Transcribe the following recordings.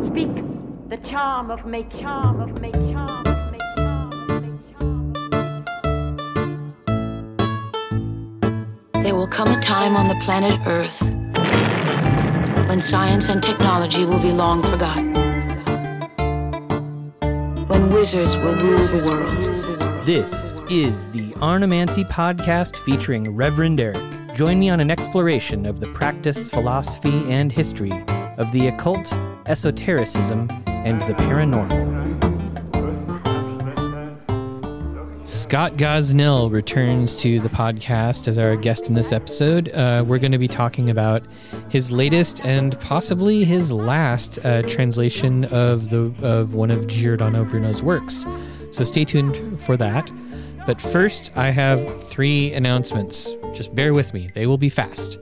Speak the charm of make charm of make charm of make charm of make charm. There will come a time on the planet Earth when science and technology will be long forgotten. When wizards will rule the world. This is the Arnemancy podcast featuring Reverend Eric. Join me on an exploration of the practice, philosophy, and history of the occult, esotericism, and the paranormal. Scott Gosnell returns to the podcast as our guest in this episode. Uh, we're going to be talking about his latest and possibly his last uh, translation of the of one of Giordano Bruno's works. So stay tuned for that. But first, I have three announcements. Just bear with me; they will be fast.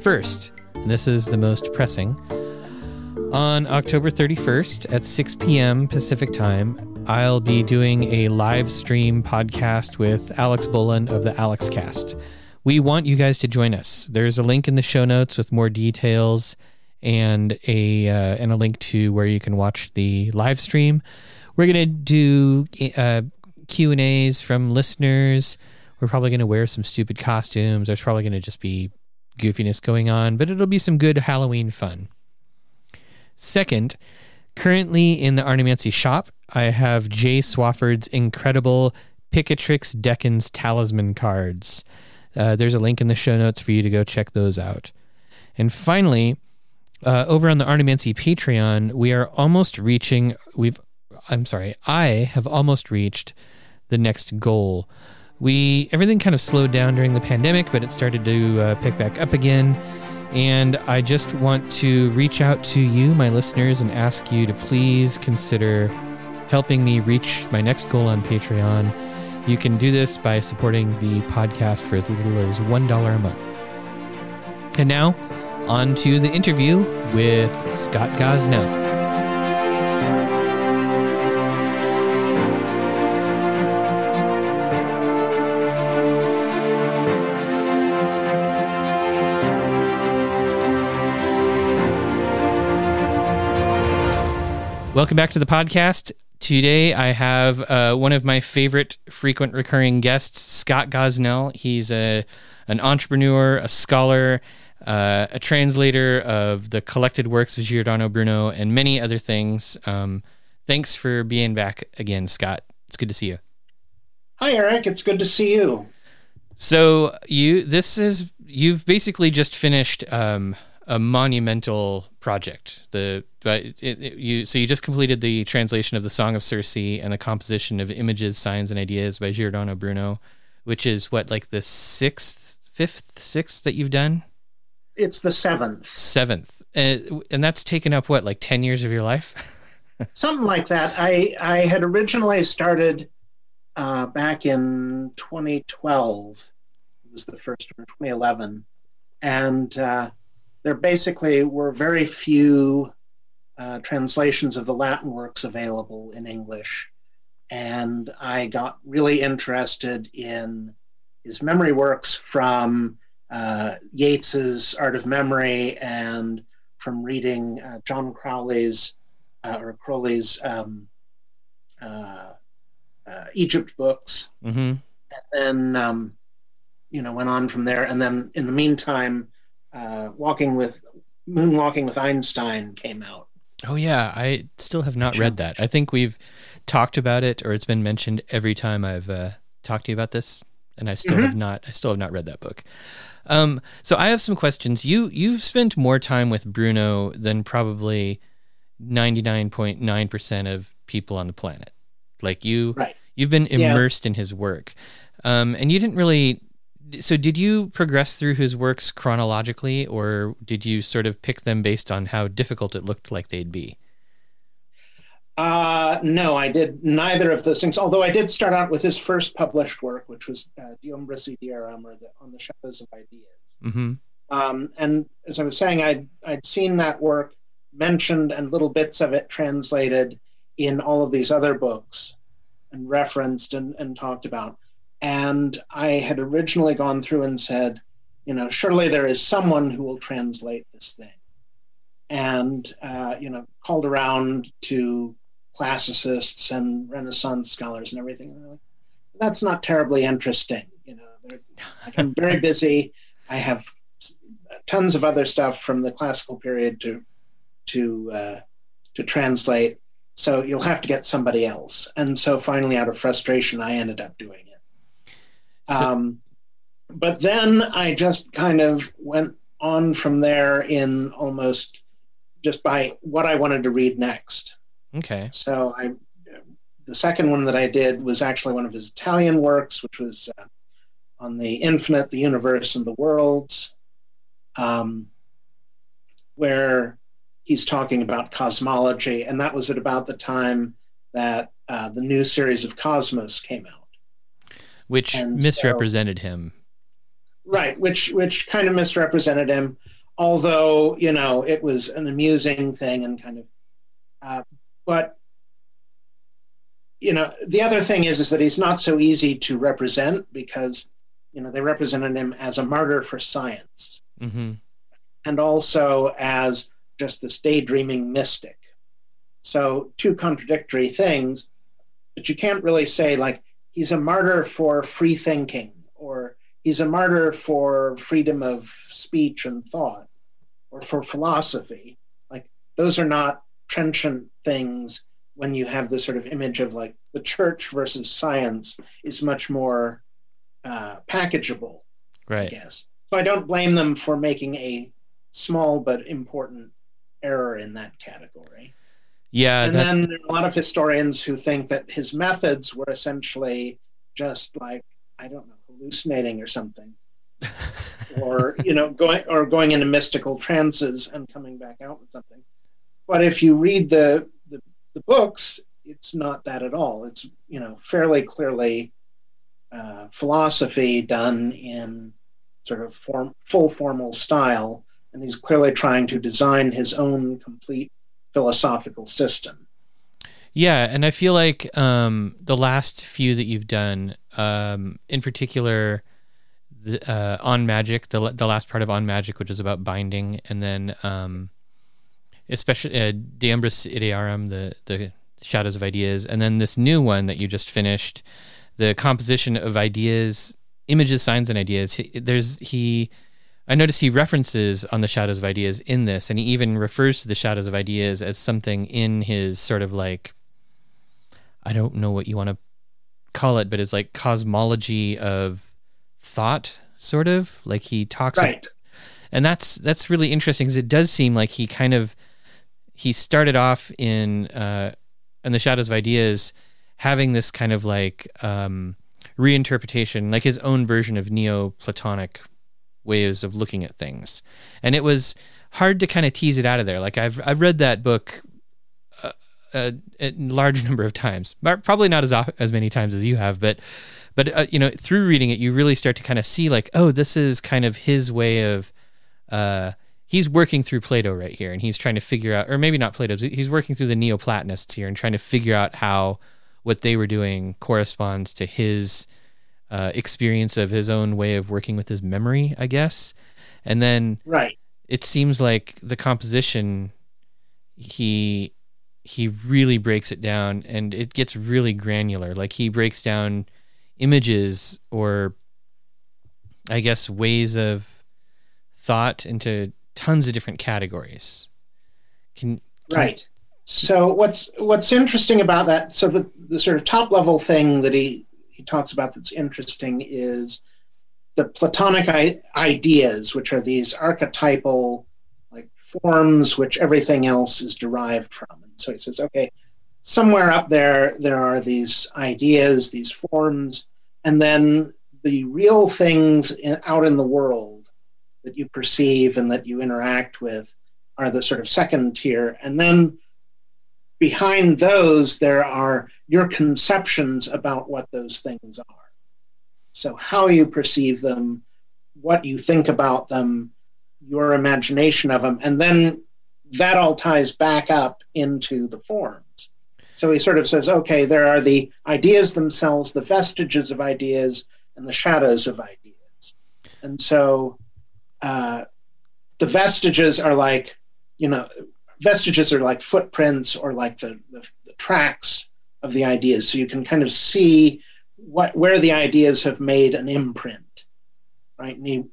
First, and this is the most pressing. On October 31st at 6 p.m. Pacific Time, I'll be doing a live stream podcast with Alex Bolin of the Alex Cast. We want you guys to join us. There's a link in the show notes with more details and a uh, and a link to where you can watch the live stream. We're gonna do uh, Q and A's from listeners. We're probably gonna wear some stupid costumes. There's probably gonna just be goofiness going on, but it'll be some good Halloween fun. Second, currently in the Arnemancy shop, I have Jay Swafford's incredible Picatrix Decans talisman cards. Uh, there's a link in the show notes for you to go check those out. And finally, uh, over on the Arnemancy Patreon, we are almost reaching. We've, I'm sorry, I have almost reached the next goal. We everything kind of slowed down during the pandemic, but it started to uh, pick back up again. And I just want to reach out to you, my listeners, and ask you to please consider helping me reach my next goal on Patreon. You can do this by supporting the podcast for as little as $1 a month. And now, on to the interview with Scott Gosnell. Welcome back to the podcast. Today I have uh, one of my favorite frequent recurring guests, Scott Gosnell. He's a an entrepreneur, a scholar, uh, a translator of the collected works of Giordano Bruno, and many other things. Um, thanks for being back again, Scott. It's good to see you. Hi, Eric. It's good to see you. So you this is you've basically just finished um, a monumental project. The but it, it, you so you just completed the translation of the Song of Circe and the composition of Images, Signs, and Ideas by Giordano Bruno, which is what like the sixth, fifth, sixth that you've done. It's the seventh. Seventh, and, and that's taken up what like ten years of your life. Something like that. I I had originally started uh, back in 2012. It was the first one, 2011, and uh, there basically were very few uh, translations of the Latin works available in English. And I got really interested in his memory works from uh, Yates's Art of Memory and from reading uh, John Crowley's uh, or Crowley's um, uh, uh, Egypt books. Mm-hmm. And then, um, you know, went on from there. And then in the meantime, Walking with Moonwalking with Einstein came out. Oh yeah, I still have not read that. I think we've talked about it, or it's been mentioned every time I've uh, talked to you about this, and I still mm-hmm. have not. I still have not read that book. Um, so I have some questions. You you've spent more time with Bruno than probably ninety nine point nine percent of people on the planet. Like you, right. you've been immersed yeah. in his work, um, and you didn't really so did you progress through his works chronologically or did you sort of pick them based on how difficult it looked like they'd be? Uh, no i did neither of those things although i did start out with his first published work which was uh, De Umbris Idearum, or the, on the shadows of ideas. Mm-hmm. um, and as i was saying I'd, I'd seen that work mentioned and little bits of it translated in all of these other books and referenced and, and talked about and I had originally gone through and said, you know, surely there is someone who will translate this thing. and uh, you know called around to classicists and Renaissance scholars and everything. And like, That's not terribly interesting. You know, I'm very busy. I have tons of other stuff from the classical period to to uh, to translate. So you'll have to get somebody else. And so finally, out of frustration, I ended up doing. So- um, but then I just kind of went on from there in almost just by what I wanted to read next. Okay. So I, the second one that I did was actually one of his Italian works, which was uh, on the infinite, the universe, and the worlds, um, where he's talking about cosmology, and that was at about the time that uh, the new series of Cosmos came out. Which And so- misrepresented him. Right, which which kind of misrepresented him, although you know it was an amusing thing and kind of, uh, but you know the other thing is is that he's not so easy to represent because you know they represented him as a martyr for science hmm and also as just this daydreaming mystic. So two contradictory things, but you can't really say like he's a martyr for free thinking or he's a martyr for freedom of speech and thought or for philosophy. Like those are not trenchant things when you have this sort of image of like the church versus science is much more uh, packageable. I Right. guess. So I don't blame them for making a small but important error in that category. Yeah. and that- then there are a lot of historians who think that his methods were essentially just like I don't know, hallucinating or something, or you know, going or going into mystical trances and coming back out with something. But if you read the the, the books, it's not that at all. It's you know fairly clearly uh, philosophy done in sort of form, full formal style, and he's clearly trying to design his own complete philosophical system. Yeah, and I feel like um, the last few that you've done, um, in particular, the, uh, on magic, the the last part of on magic, which is about binding, and then um, especially uh, Idearum, the the shadows of ideas, and then this new one that you just finished, the composition of ideas, images, signs, and ideas. He, there's he. I notice he references on the shadows of ideas in this, and he even refers to the shadows of ideas as something in his sort of like I don't know what you want to call it, but it's like cosmology of thought, sort of. Like he talks, Right. and that's that's really interesting because it does seem like he kind of he started off in uh, in the shadows of ideas, having this kind of like um, reinterpretation, like his own version of Neoplatonic ways of looking at things, and it was hard to kind of tease it out of there. Like I've I've read that book uh, a, a large number of times, probably not as as many times as you have, but but uh, you know through reading it, you really start to kind of see like, oh, this is kind of his way of. Uh, he's working through Plato right here, and he's trying to figure out, or maybe not Plato, he's working through the Neoplatonists here and trying to figure out how what they were doing corresponds to his uh, experience of his own way of working with his memory, I guess. And then Right. it seems like the composition he he really breaks it down and it gets really granular like he breaks down images or i guess ways of thought into tons of different categories can, can Right. So what's what's interesting about that? So the the sort of top level thing that he he talks about that's interesting is the Platonic I- ideas, which are these archetypal like forms which everything else is derived from. And so he says, okay, somewhere up there there are these ideas, these forms, and then the real things in, out in the world that you perceive and that you interact with are the sort of second tier. And then behind those, there are your conceptions about what those things are. So, how you perceive them, what you think about them, your imagination of them, and then that all ties back up into the forms. So he sort of says, okay, there are the ideas themselves, the vestiges of ideas, and the shadows of ideas. And so uh, the vestiges are like you know, vestiges are like footprints or like the, the, the tracks of the ideas. So you can kind of see what where the ideas have made an imprint, right? And he,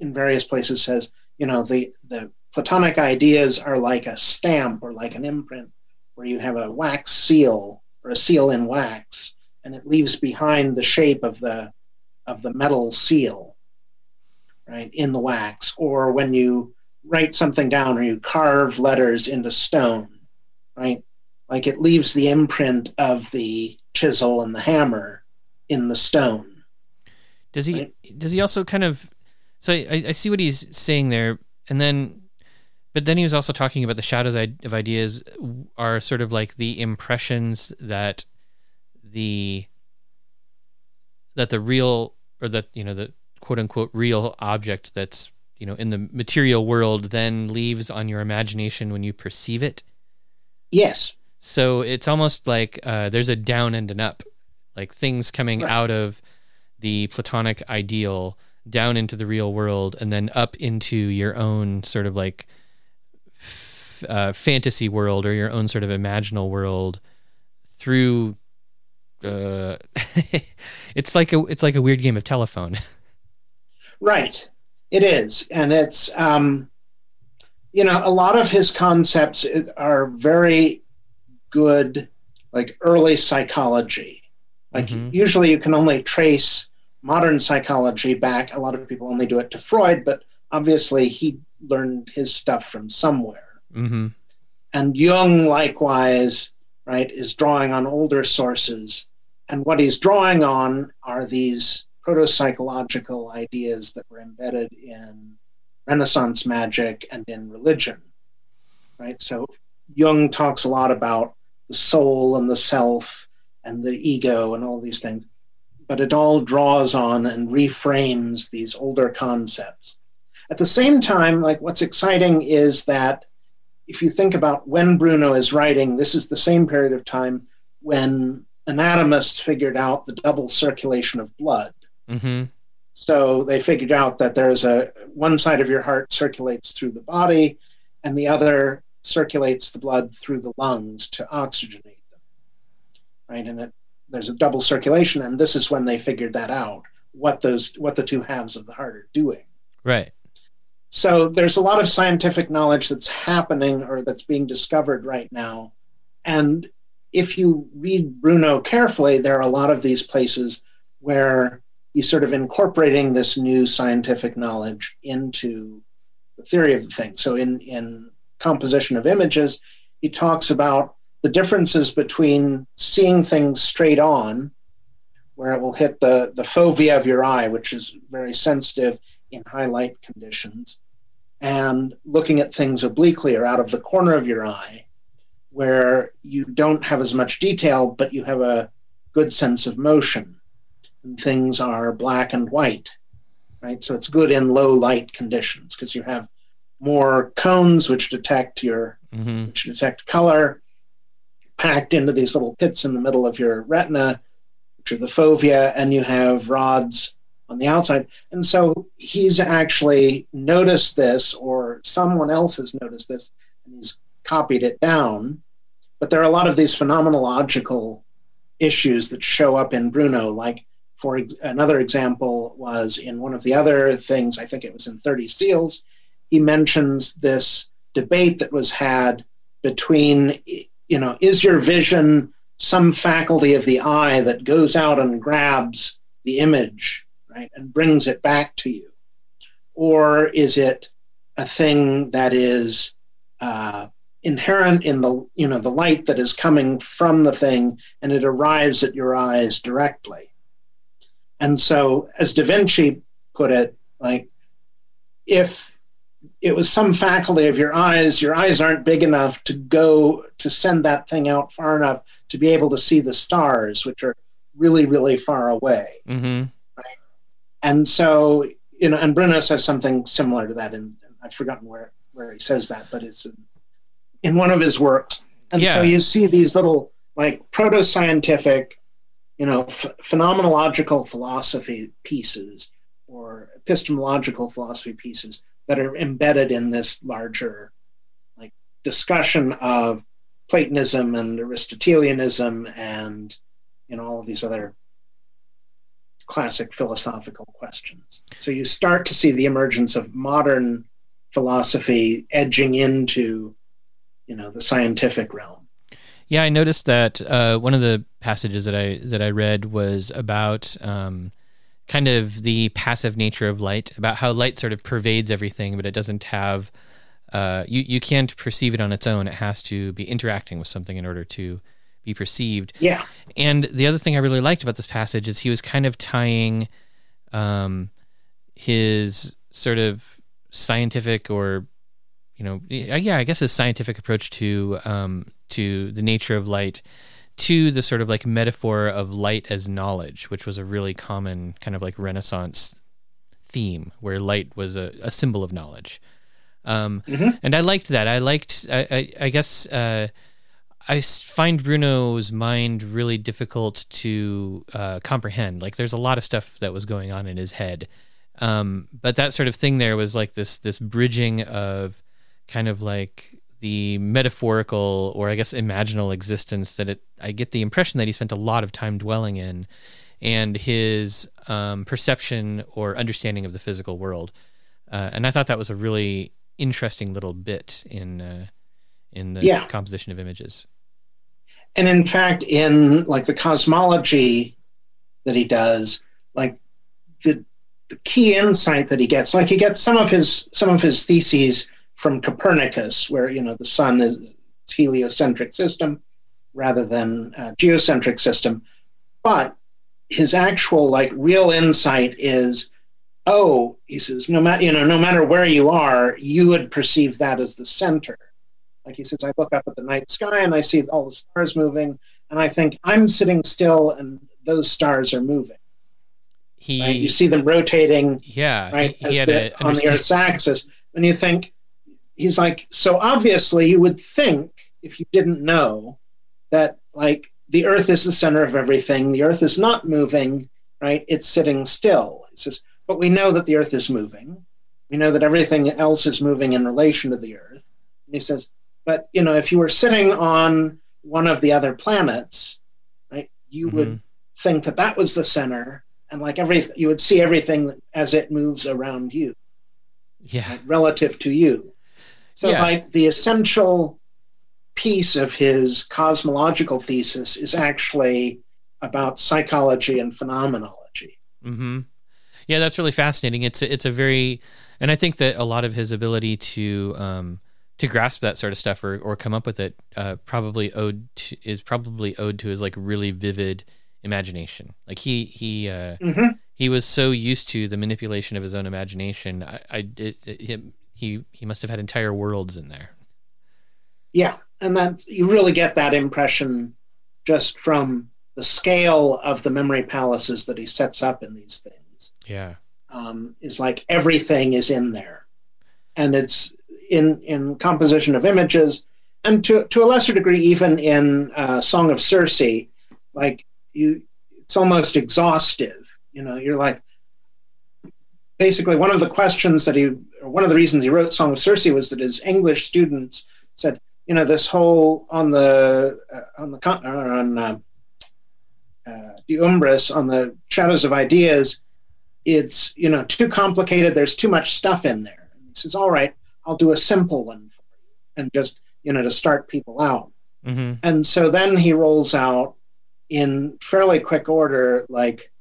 in various places, says, you know, the the Platonic ideas are like a stamp or like an imprint, where you have a wax seal or a seal in wax, and it leaves behind the shape of the of the metal seal, right, in the wax. Or when you write something down or you carve letters into stone, right, like it leaves the imprint of the chisel and the hammer in the stone. Does he? Right. Does he also kind of? So I, I see what he's saying there, and then, but then he was also talking about the shadows of ideas are sort of like the impressions that the that the real or that you know the quote unquote real object that's you know in the material world then leaves on your imagination when you perceive it. Yes, So it's almost like uh, there's a down and an up, like things coming Right. out of the Platonic ideal down into the real world, and then up into your own sort of like f- uh, fantasy world or your own sort of imaginal world through. Uh, it's like a it's like a weird game of telephone. Right. It is. And it's, um, you know, a lot of his concepts are very good, like early psychology. Like, Mhm. usually you can only trace modern psychology back. A lot of people only do it to Freud, but obviously he learned his stuff from somewhere. mm-hmm. And Jung, likewise, right, is drawing on older sources. And what he's drawing on are these proto psychological ideas that were embedded in Renaissance magic and in religion, right? So Jung talks a lot about the soul and the self and the ego and all these things, but it all draws on and reframes these older concepts. At the same time, like what's exciting is that if you think about when Bruno is writing, this is the same period of time when anatomists figured out the double circulation of blood. Mm-hmm. So they figured out that there's a one side of your heart circulates through the body, and the other circulates the blood through the lungs to oxygenate them. Right, and it, there's a double circulation, and this is when they figured that out what those what the two halves of the heart are doing. Right. So there's a lot of scientific knowledge that's happening or that's being discovered right now. And if you read Bruno carefully, there are a lot of these places where he's sort of incorporating this new scientific knowledge into the theory of the thing. So in, in composition of images, he talks about the differences between seeing things straight on, where it will hit the, the fovea of your eye, which is very sensitive in high light conditions, and looking at things obliquely or out of the corner of your eye, where you don't have as much detail, but you have a good sense of motion. And things are black and white, right? So it's good in low light conditions because you have more cones which detect your Mm-hmm. which detect color, packed into these little pits in the middle of your retina, which are the fovea, and you have rods on the outside. And so he's actually noticed this, or someone else has noticed this, and he's copied it down. But there are a lot of these phenomenological issues that show up in Bruno. Like, for ex- another example, was in one of the other things, I think it was in 30 Seals, he mentions this debate that was had between, you know, is your vision some faculty of the eye that goes out and grabs the image, right, and brings it back to you? Or is it a thing that is uh, inherent in the, you know, the light that is coming from the thing and it arrives at your eyes directly? And so, as Da Vinci put it, like, if it was some faculty of your eyes, your eyes aren't big enough to go to send that thing out far enough to be able to see the stars, which are really, really far away. Mm-hmm. And so, you know, and Bruno says something similar to that, and I've forgotten where, where he says that, but it's in, in one of his works. And Yeah. so you see these little, like, proto scientific, you know, ph- phenomenological philosophy pieces or epistemological philosophy pieces that are embedded in this larger, like, discussion of Platonism and Aristotelianism and you know all of these other classic philosophical questions. So you start to see the emergence of modern philosophy edging into you know the scientific realm. Yeah, I noticed that uh, one of the passages that I that I read was about um, kind of the passive nature of light, about how light sort of pervades everything, but it doesn't have uh, you you can't perceive it on its own. It has to be interacting with something in order to be perceived. Yeah. And the other thing I really liked about this passage is he was kind of tying um, his sort of scientific or you know yeah I guess his scientific approach to um, to the nature of light to the sort of like metaphor of light as knowledge, which was a really common kind of like Renaissance theme, where light was a, a symbol of knowledge. Um, mm-hmm. And I liked that. I liked, I, I, I guess, uh, I find Bruno's mind really difficult to uh, comprehend. Like, there's a lot of stuff that was going on in his head, um, but that sort of thing there was like this this bridging of kind of like the metaphorical or I guess imaginal existence that it. I get the impression that he spent a lot of time dwelling in, and his um, perception or understanding of the physical world. Uh, and I thought that was a really interesting little bit in uh, in the Yeah. composition of images. and in fact in like the cosmology that he does like the the key insight that he gets like he gets some of his some of his theses from copernicus where you know the sun is heliocentric system rather than a geocentric system but his actual like real insight is oh he says no matter you know no matter where you are you would perceive that as the center like he says, I look up at the night sky and I see all the stars moving, and I think I'm sitting still and those stars are moving. He, Right? You see them rotating yeah, right he, he had the, a on the Earth's axis, and you think he's like so obviously you would think if you didn't know that like the Earth is the center of everything, the Earth is not moving, right? It's sitting still. He says, but we know that the Earth is moving. We know that everything else is moving in relation to the Earth. And he says, but you know, if you were sitting on one of the other planets, right, you Mm-hmm. would think that that was the center, and like every you would see everything as it moves around you, yeah, like, relative to you. So, Yeah. like the essential piece of his cosmological thesis is actually about psychology and phenomenology. hmm Yeah, that's really fascinating. It's a, it's a very, and I think that a lot of his ability to um, to grasp that sort of stuff or, or come up with it uh, probably owed to, is probably owed to his like really vivid imagination. Like he he uh, Mhm. he was so used to the manipulation of his own imagination. I, I it, it, him- he he must have had entire worlds in there. Yeah, and that you really get that impression just from the scale of the memory palaces that he sets up in these things. Yeah. um, is like everything is in there, and it's in in composition of images, and to to a lesser degree even in uh, Song of Circe, like you, it's almost exhaustive. You know, you're like basically one of the questions that he, one of the reasons he wrote Song of Circe was that his English students said, you know, this whole on the uh, on the on uh, uh, De Umbris on the Shadows of Ideas it's you know too complicated there's too much stuff in there. And he says all right i'll do a simple one for you and just you know to start people out. Hmm and so then he rolls out in fairly quick order like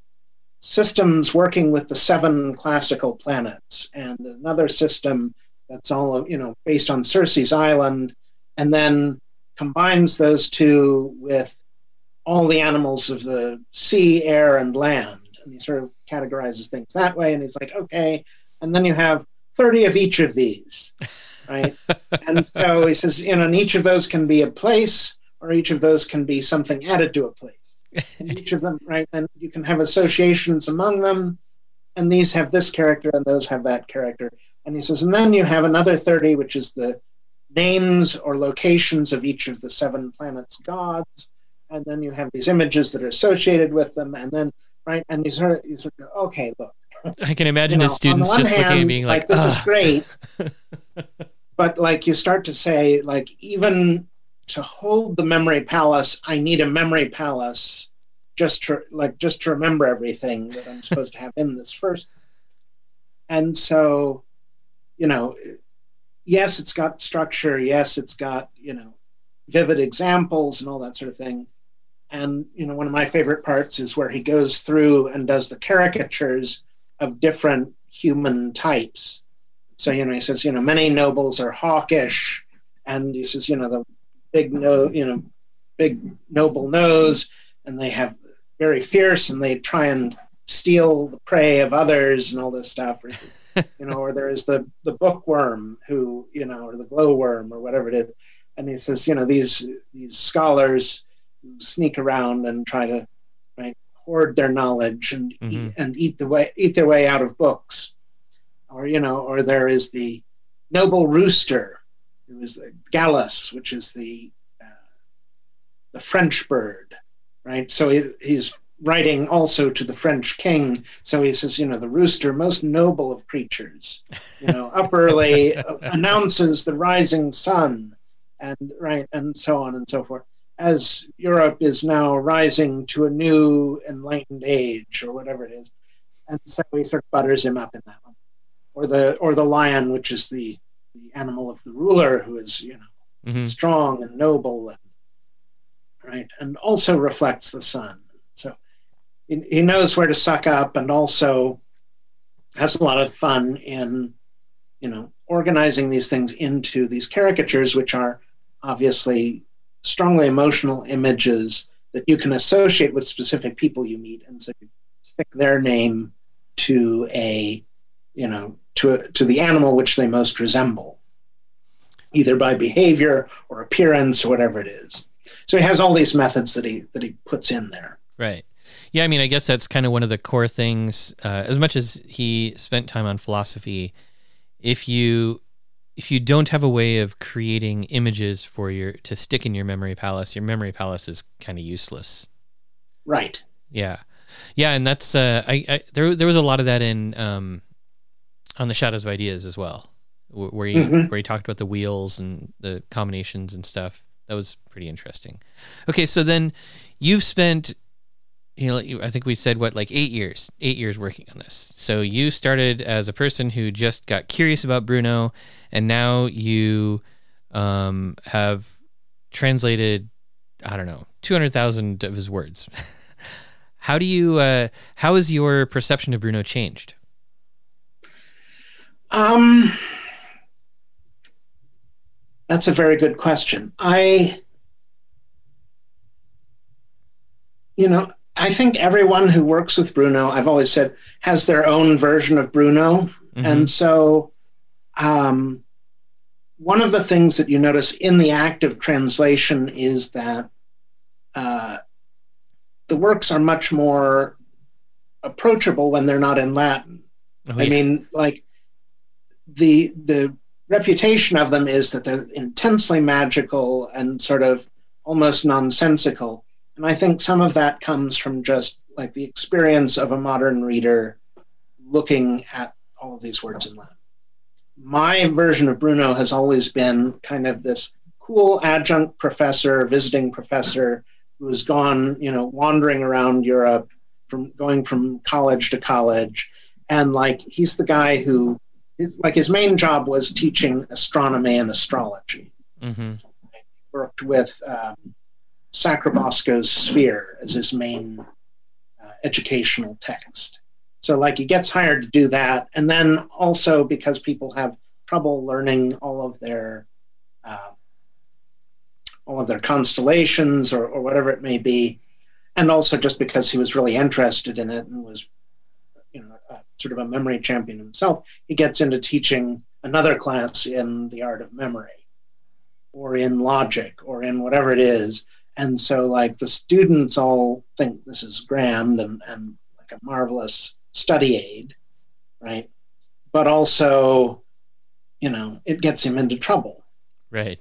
systems working with the seven classical planets and another system that's all you know based on Circe's island and then combines those two with all the animals of the sea air and land. And he sort of categorizes things that way and he's like okay and then you have 30 of each of these right? And so he says you know and each of those can be a place or each of those can be something added to a place each of them right? And you can have associations among them and these have this character and those have that character. And he says and then you have another 30 which is the names or locations of each of the seven planets gods. And then you have these images that are associated with them and then right? And you sort of you sort of go, okay look. I can imagine you his students on just looking hand, and being like, this is great but like you start to say, like even to hold the memory palace, I need a memory palace just to like just to remember everything that I'm supposed to have in this first. And so, you know, yes, it's got structure. Yes, it's got you know vivid examples and all that sort of thing. And you know, one of my favorite parts is where he goes through and does the caricatures of different human types. So you know, he says, you know, many nobles are hawkish, and he says, you know, the big no, you know, big noble nose, and they have very fierce, and they try and steal the prey of others and all this stuff. Or, you know, or there is the the bookworm who, you know, or the glowworm or whatever it is, and he says, you know, these these scholars sneak around and try to right hoard their knowledge and Mhm. eat, and eat the way eat their way out of books, or you know, or there is the noble rooster who is the gallus, which is the uh, the French bird, right? So he, he's writing also to the French king. So he says, you know, the rooster, most noble of creatures, you know, up early, uh, announces the rising sun, and right, and so on and so forth. As Europe is now rising to a new enlightened age, or whatever it is, and so he sort of butters him up in that one, or the or the lion, which is the the animal of the ruler, who is you know hmm strong and noble and right and also reflects the sun. So he, he knows where to suck up and also has a lot of fun in you know organizing these things into these caricatures which are obviously strongly emotional images that you can associate with specific people you meet. And so you stick their name to a you know to to the animal which they most resemble either by behavior or appearance or whatever it is. So he has all these methods that he that he puts in there. Right. Yeah, I mean, I guess that's kind of one of the core things. Uh, as much as he spent time on philosophy, if you if you don't have a way of creating images for your to stick in your memory palace, your memory palace is kind of useless. Right. Yeah, yeah, and that's uh, I, I there there was a lot of that in um, on the Shadows of Ideas as well, wh- where he Mhm. where he talked about the wheels and the combinations and stuff. That was pretty interesting. Okay, so then you've spent, you know, I think we said what like eight years, eight years working on this. So you started as a person who just got curious about Bruno, and now you um, have translated, I don't know, two hundred thousand of his words. How do you? Uh, how has your perception of Bruno changed? Um, that's a very good question. I, you know, I think everyone who works with Bruno, I've always said, has their own version of Bruno. Mhm. And so, um, one of the things that you notice in the act of translation is that uh, the works are much more approachable when they're not in Latin. Oh, I mean, like the the reputation of them is that they're intensely magical and sort of almost nonsensical. And I think some of that comes from just like the experience of a modern reader looking at all of these words in Latin. My version of Bruno has always been kind of this cool adjunct professor, visiting professor who has gone, you know, wandering around Europe from going from college to college and like he's the guy who his, like his main job was teaching astronomy and astrology Mm-hmm. worked with um, Sacrobosco's sphere as his main uh, educational text so like he gets hired to do that and then also because people have trouble learning all of their uh, all of their constellations or, or whatever it may be and also just because he was really interested in it and was sort of a memory champion himself he gets into teaching another class in the art of memory or in logic or in whatever it is and so like the students all think this is grand and, and like a marvelous study aid right but also you know it gets him into trouble Right.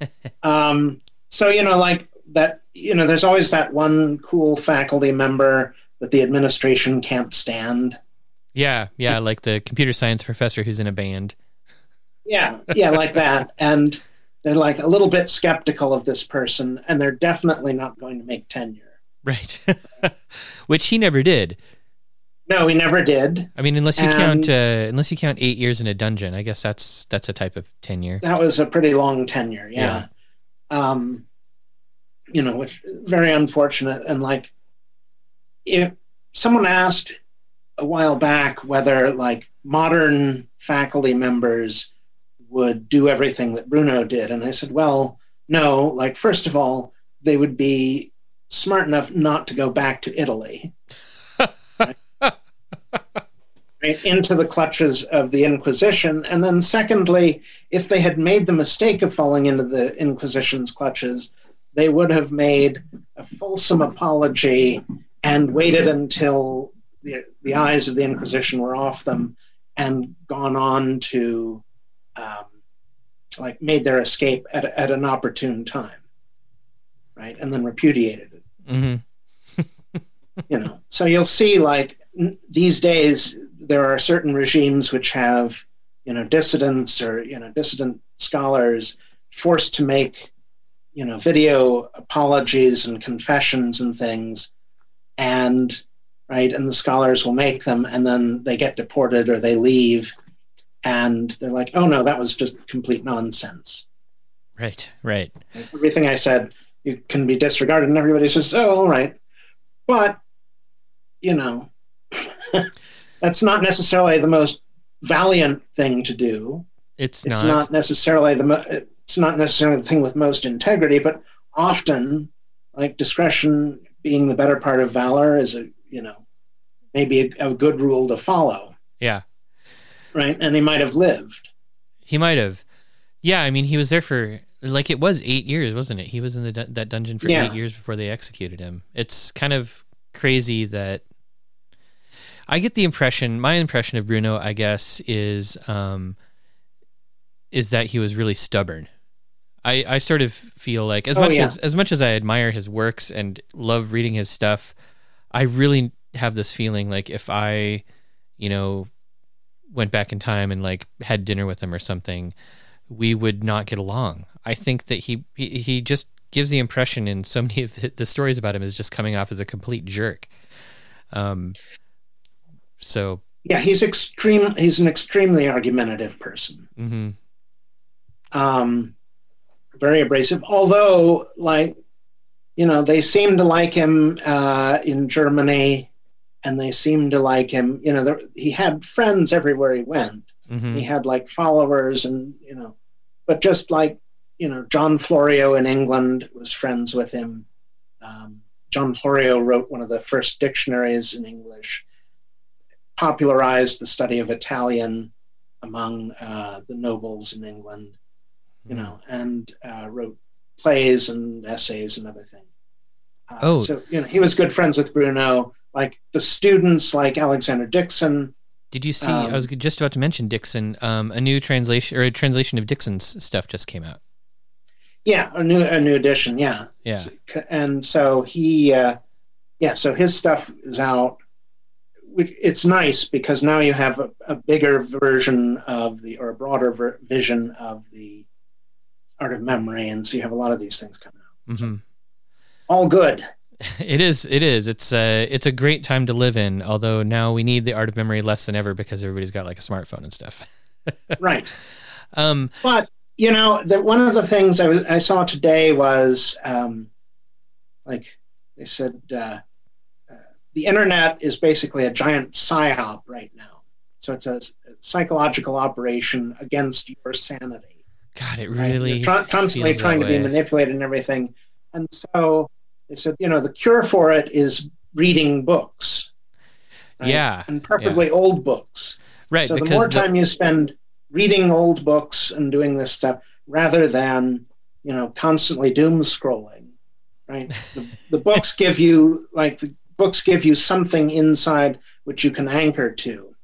um, so you know, like that, you know, there's always that one cool faculty member that the administration can't stand. Yeah, yeah, like the computer science professor who's in a band. yeah, yeah, like that. And they're like a little bit skeptical of this person, and they're definitely not going to make tenure. Right. Which he never did. No, he never did. I mean, unless you And- count uh, unless you count eight years in a dungeon, I guess that's that's a type of tenure. That was a pretty long tenure, yeah. Um, you know, which very unfortunate. And like, if someone asked a while back whether like modern faculty members would do everything that Bruno did, and I said, well, no. Like, first of all, they would be smart enough not to go back to Italy. right, into the clutches of the Inquisition. And then, secondly, if they had made the mistake of falling into the Inquisition's clutches, they would have made a fulsome apology and waited until the, the eyes of the Inquisition were off them and gone on to, um, like, made their escape at, at an opportune time, right? And then repudiated it. Hmm you know so you'll see like n- these days there are certain regimes which have you know dissidents or you know dissident scholars forced to make you know video apologies and confessions and things. And right and the scholars will make them and then they get deported or they leave and they're like oh no that was just complete nonsense Right. Right. everything I said you can be disregarded, and everybody says, "Oh, all right," but you know, that's not necessarily the most valiant thing to do. It's, It's not. not, necessarily the mo- it's not necessarily the thing with most integrity, but often, like discretion being the better part of valor, is a you know maybe a, a good rule to follow, Yeah. right? And he might have lived. He might have. Yeah. I mean, he was there for like it was eight years, wasn't it? He was in the that dungeon for Yeah. eight years before they executed him. It's kind of crazy that. I get the impression. My impression of Bruno, I guess, is um, is that he was really stubborn. I, I sort of feel like as Oh, much yeah. as as much as I admire his works and love reading his stuff, I really have this feeling like if I, you know, went back in time and like had dinner with him or something, we would not get along. I think that he he, he just gives the impression in so many of the, the stories about him is just coming off as a complete jerk. Um. So. Yeah, he's extreme. He's an extremely argumentative person. hmm um, very abrasive. Although, like, you know, they seem to like him uh, in Germany, and they seem to like him. You know, there, he had friends everywhere he went. hmm He had like followers, and you know, but just like you know, John Florio in England was friends with him. Um, John Florio wrote one of the first dictionaries in English, popularized the study of Italian among uh, the nobles in England you know, and uh, wrote plays and essays and other things. Uh, Oh. so you know, he was good friends with Bruno. Like the students, like Alexander Dicson. Did you see? I was Um, just about to mention Dicson. Um, a new translation or a translation of Dicson's stuff just came out. Yeah, a new a new edition. Yeah, Yeah. and so he, uh, yeah, so his stuff is out. It's nice because now you have a, a bigger version of the or a broader ver- vision of the art of memory, and so you have a lot of these things coming out. hmm All good. It is. It is. It's a. It's a great time to live in. Although now we need the art of memory less than ever because everybody's got like a smartphone and stuff. right. Um. But you know, the, one of the things I, was, I saw today was um, like they said, uh, uh, the internet is basically a giant psyop right now. So it's a psychological operation against your sanity. God, it right? really You're try- constantly trying that to be manipulated and everything. And so they said, you know, the cure for it is reading books. right? Yeah, and preferably old books. right so the more the- time you spend reading old books and doing this stuff rather than you know constantly doom scrolling right the, the books give you like the books give you something inside which you can anchor to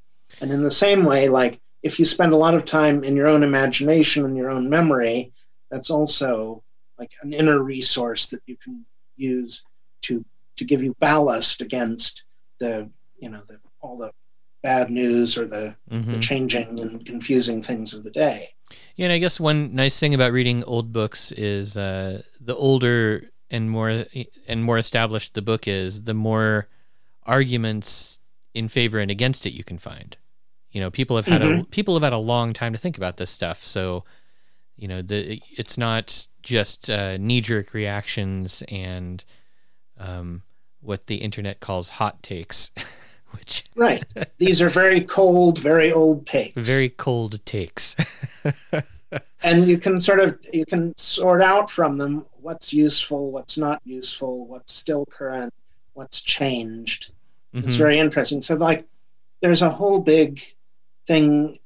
and in the same way like if you spend a lot of time in your own imagination and your own memory that's also like an inner resource that you can use to to give you ballast against the you know the all the bad news or the the Mhm. changing and confusing things of the day. Yeah, and I guess one nice thing about reading old books is uh, the older and more and more established the book is, the more arguments in favor and against it you can find. You know, people have had a Mhm. people have had a long time to think about this stuff, so you know, the it's not just uh, knee jerk reactions and um, what the internet calls hot takes, which Right. These are very cold, very old takes. very cold takes. and you can sort of you can sort out from them what's useful, what's not useful, what's still current, what's changed. It's Mhm. very interesting. So like there's a whole big thing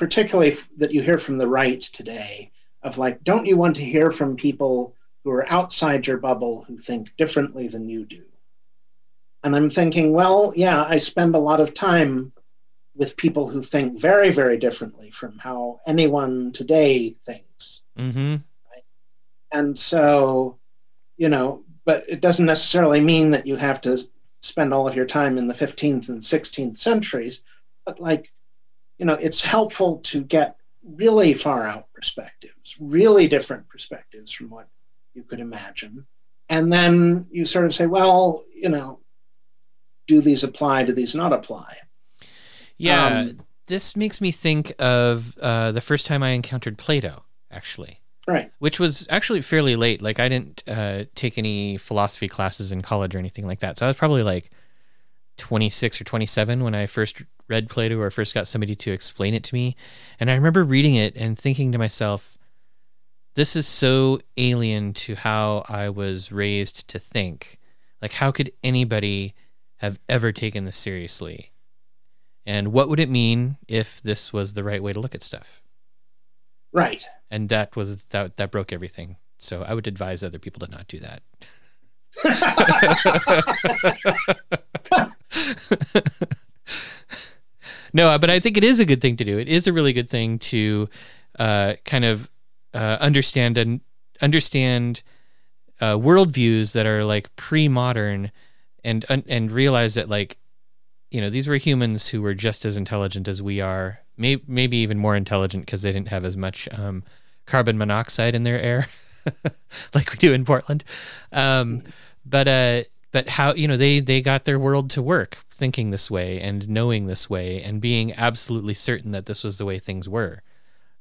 particularly that you hear from the right today of like don't you want to hear from people who are outside your bubble who think differently than you do? And I'm thinking, well, yeah, I spend a lot of time with people who think very, very differently from how anyone today thinks. Mhm. And so, you know, but it doesn't necessarily mean that you have to spend all of your time in the 15th and 16th centuries, but like, you know, it's helpful to get really far out perspectives, really different perspectives from what you could imagine. And then you sort of say, well, you know, do these apply? Do these not apply? Yeah, Um, this makes me think of uh, the first time I encountered Plato, actually, Right. which was actually fairly late. Like, I didn't uh, take any philosophy classes in college or anything like that. So I was probably like 26 or 27 when I first read Plato or first got somebody to explain it to me. And I remember reading it and thinking to myself, this is so alien to how I was raised to think. Like, how could anybody have ever taken this seriously? And what would it mean if this was the right way to look at stuff? Right. And that was that that broke everything. So I would advise other people to not do that. no, but I think it is a good thing to do. It is a really good thing to uh, kind of uh, understand and understand uh, worldviews that are like pre-modern, and and realize that like you know these were humans who were just as intelligent as we are, may, maybe even more intelligent because they didn't have as much um, carbon monoxide in their air like we do in Portland. Um, but uh, but how you know they they got their world to work thinking this way and knowing this way and being absolutely certain that this was the way things were.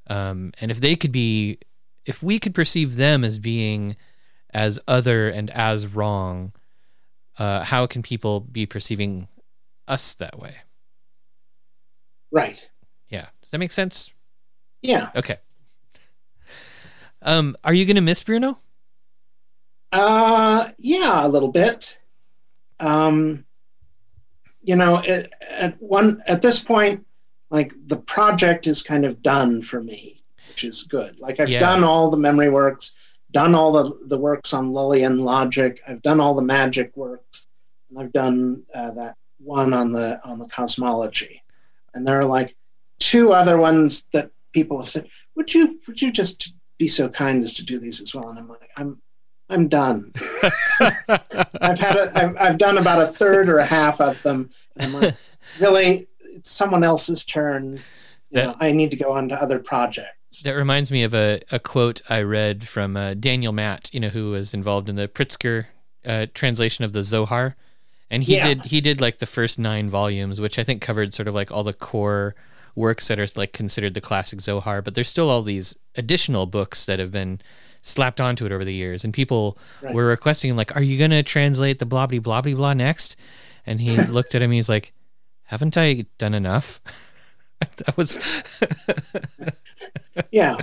Um, and if they could be, if we could perceive them as being as other and as wrong, uh, how can people be perceiving us that way? right. Yeah, does that make sense? Yeah. Okay. Um, are you gonna miss Bruno? Uh, yeah, a little bit. Um, you know, at, at one at this point, like the project is kind of done for me, which is good. Like I've Yeah. done all the memory works, done all the the works on Lullian logic. I've done all the magic works, and I've done uh, that one on the on the cosmology. And there are like two other ones that people have said, "Would you would you just be so kind as to do these as well?" And I'm like, I'm I'm done. I've had a, I've, I've done about a third or a half of them. I'm like, really, it's someone else's turn. That- know, I need to go on to other projects. That reminds me of a, a quote I read from uh, Daniel Matt, you know, who was involved in the Pritzker uh, translation of the Zohar, and he Yeah. did he did like the first nine volumes, which I think covered sort of like all the core works that are like considered the classic Zohar. But there's still all these additional books that have been slapped onto it over the years, and people Right. were requesting him like, "Are you going to translate the blah blah blah next?" And he looked at him, he's like, "Haven't I done enough?" that was. Yeah,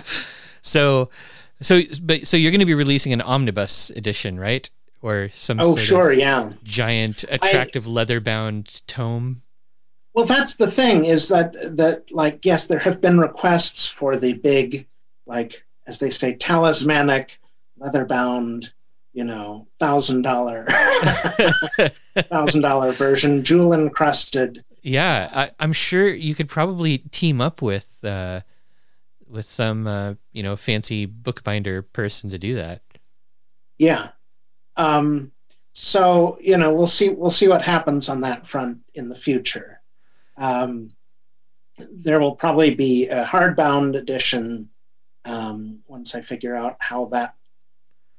So, so, but so you're going to be releasing an omnibus edition, right? Or some oh sure, of yeah. giant, attractive leather-bound tome. Well, that's the thing is that that like yes, there have been requests for the big, like as they say, talismanic, leather-bound, you know, thousand dollar, thousand dollar version, jewel encrusted. yeah, I, I'm sure you could probably team up with uh, with some uh, you know fancy bookbinder person to do that. Yeah. Um, so you know, we'll see. We'll see what happens on that front in the future. Um, there will probably be a hardbound edition um, once I figure out how that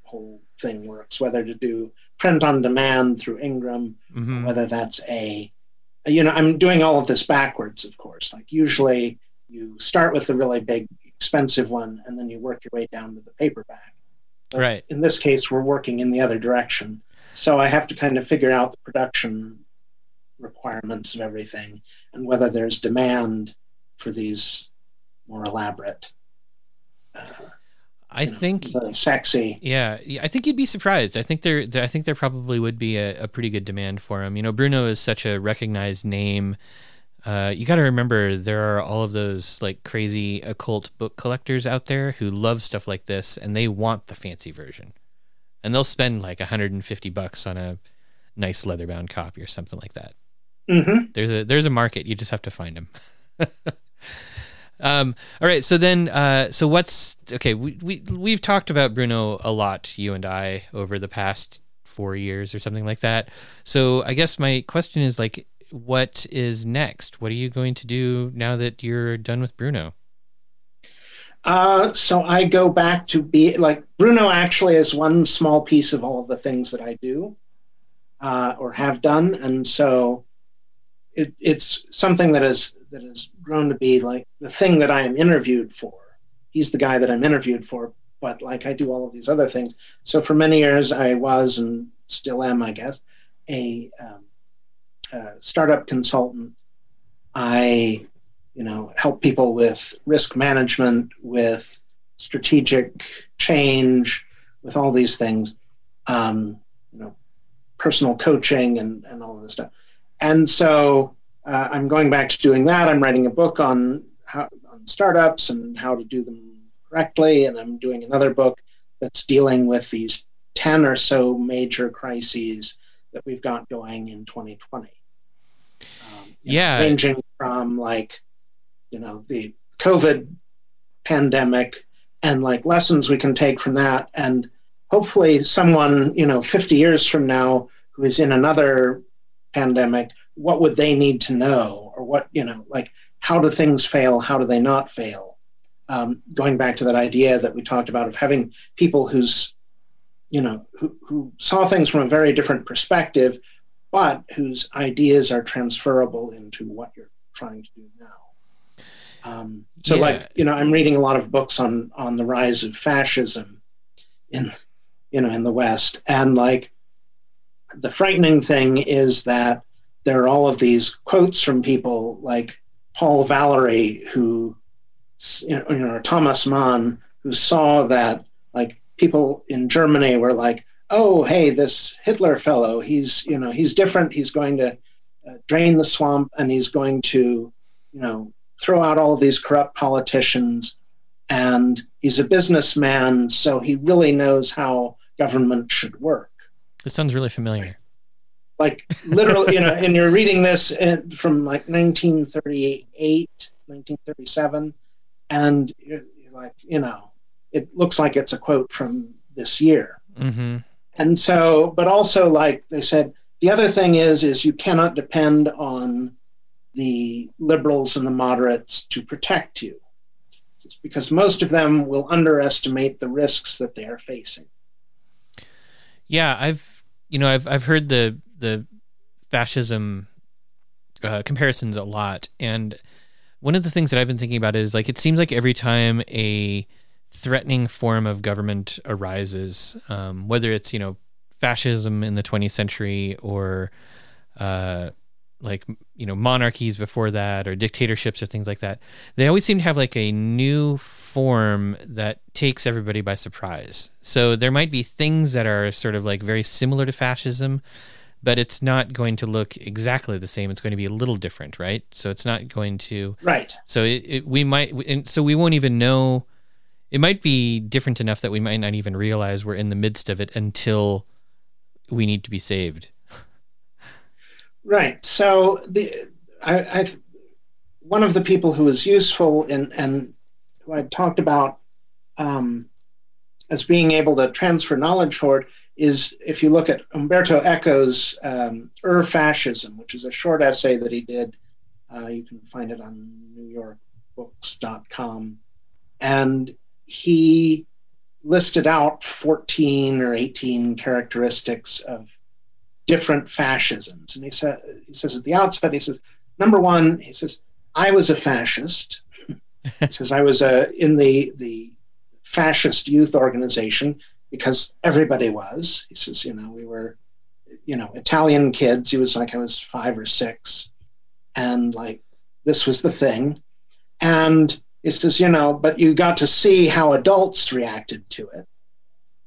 whole thing works, whether to do print on demand through Ingram, Mhm. whether that's a, you know, I'm doing all of this backwards, of course. Like usually you start with the really big, expensive one, and then you work your way down to the paperback. But Right. In this case, we're working in the other direction. So I have to kind of figure out the production requirements of everything and whether there's demand for these more elaborate, I you know, think sexy. Yeah, I think you'd be surprised. I think there, I think there probably would be a, a pretty good demand for him. You know, Bruno is such a recognized name. Uh, you got to remember there are all of those like crazy occult book collectors out there who love stuff like this, and they want the fancy version, and they'll spend like 150 bucks on a nice leather-bound copy or something like that. hmm There's a there's a market. You just have to find them. um. All right. So then, uh, so what's okay? We we we've talked about Bruno a lot, you and I, over the past four years or something like that. So I guess my question is like, what is next? What are you going to do now that you're done with Bruno? Uh, so I go back to be like Bruno actually is one small piece of all the things that I do uh, or have done, and so it, it's something that is that has grown to be like the thing that I am interviewed for. He's the guy that I'm interviewed for, but like I do all of these other things. So for many years I was and still am, I guess, a um, uh, startup consultant. I you know help people with risk management with strategic change with all these things um, you know personal coaching and, and all of this stuff and so uh, i'm going back to doing that. I'm writing a book on how on startups and how to do them correctly. And i'm doing another book that's dealing with these 10 or so major crises that we've got going in 2020 um, you know, Yeah. ranging from like you know the covid pandemic and like lessons we can take from that. And hopefully someone you know 50 years from now who is in another pandemic what would they need to know? Or what you know like how do things fail? How do they not fail? Um, going back to that idea that we talked about of having people who's you know who, who saw things from a very different perspective but whose ideas are transferable into what you're trying to do now. Um, so Yeah. like you know i'm reading a lot of books on on the rise of fascism in you know in the west. And like the frightening thing is that there are all of these quotes from people like paul valery who you know, thomas mann who saw that like people in germany were like oh hey this hitler fellow he's you know he's different. He's going to uh, drain the swamp and he's going to you know throw out all these corrupt politicians and he's a businessman so he really knows how government should work This sounds really familiar. like literally you know and you're reading this from like 1938 1937 and you're, you're like you know it looks like it's a quote from this year Mm-hmm. and so but also like they said the other thing is is you cannot depend on the liberals and the moderates to protect you it's because most of them will underestimate the risks that they are facing Yeah, I've you know I've I've heard the the fascism uh, comparisons a lot, and one of the things that I've been thinking about is like it seems like every time a threatening form of government arises, um, whether it's you know fascism in the 20th century or uh, like you know monarchies before that or dictatorships or things like that, they always seem to have like a new form that takes everybody by surprise. So there might be things that are sort of like very similar to fascism, but it's not going to look exactly the same. It's going to be a little different, right? So it's not going to. right So it, it, we might, and so we won't even know. It might be different enough that we might not even realize we're in the midst of it until we need to be saved. Right. So the I, I one of the people who is useful in and who I talked about um, as being able to transfer knowledge forward is if you look at Umberto Eco's um, Ur Fascism, which is a short essay that he did Uh, you can find it on NewYorkBooks.com, and he listed out 14 or 18 characteristics of different fascisms. And he said he says at the outset, he says, number one, he says, I was a fascist. Says I was a in the the fascist youth organization because everybody was. He says, you know, we were, you know, Italian kids. He was like I was five or six, and like this was the thing. And he says, you know, but you got to see how adults reacted to it.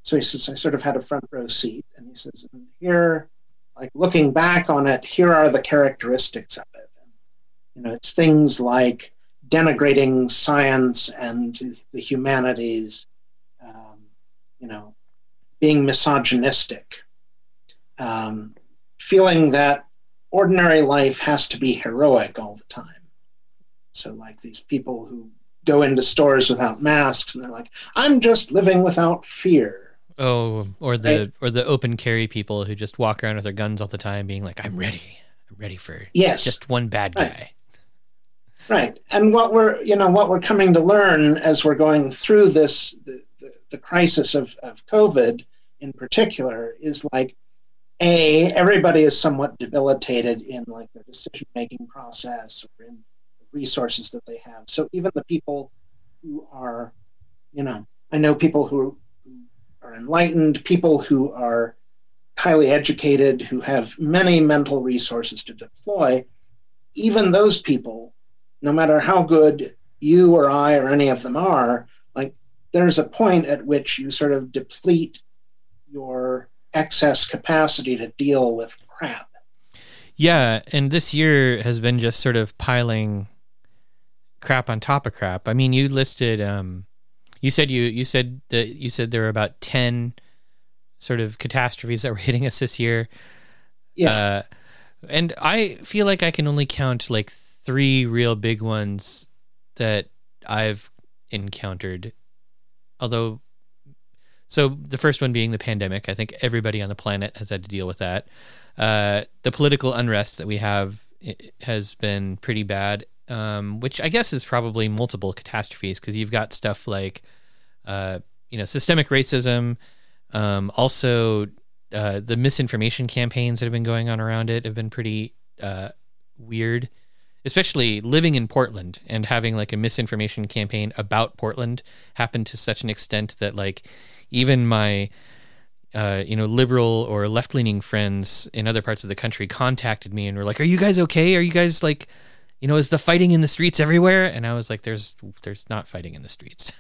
So he says, I sort of had a front row seat. And he says, and here, like looking back on it, here are the characteristics of it. And, you know, it's things like denigrating science and the humanities, um, you know, being misogynistic, um, feeling that ordinary life has to be heroic all the time. So, like these people who go into stores without masks and they're like, I'm just living without fear. Oh, or the right? or the open carry people who just walk around with their guns all the time, being like, "I'm ready, I'm ready for yes, just one bad guy." Right. Right. And what we're you know what we're coming to learn as we're going through this the, the, the crisis of, of COVID in particular is like a everybody is somewhat debilitated in like their decision making process or in the resources that they have. So even the people who are, you know, I know people who are enlightened, people who are highly educated, who have many mental resources to deploy, even those people, no matter how good you or I or any of them are, like there's a point at which you sort of deplete your excess capacity to deal with crap. Yeah, and this year has been just sort of piling crap on top of crap. I mean, you listed um you said you you said that you said there were about 10 sort of catastrophes that were hitting us this year. Yeah. Uh, and I feel like I can only count like 3 real big ones that I've encountered. Although so the first one being the pandemic, I think everybody on the planet has had to deal with that. Uh, the political unrest that we have has been pretty bad, um, which I guess is probably multiple catastrophes because you've got stuff like, uh, you know, systemic racism, um, also uh, the misinformation campaigns that have been going on around it have been pretty uh, weird. Especially living in Portland and having like a misinformation campaign about Portland happen to such an extent that like even my uh, you know, liberal or left leaning friends in other parts of the country contacted me and were like, "Are you guys okay? Are you guys like you know, is the fighting in the streets everywhere? And I was like, there's there's not fighting in the streets.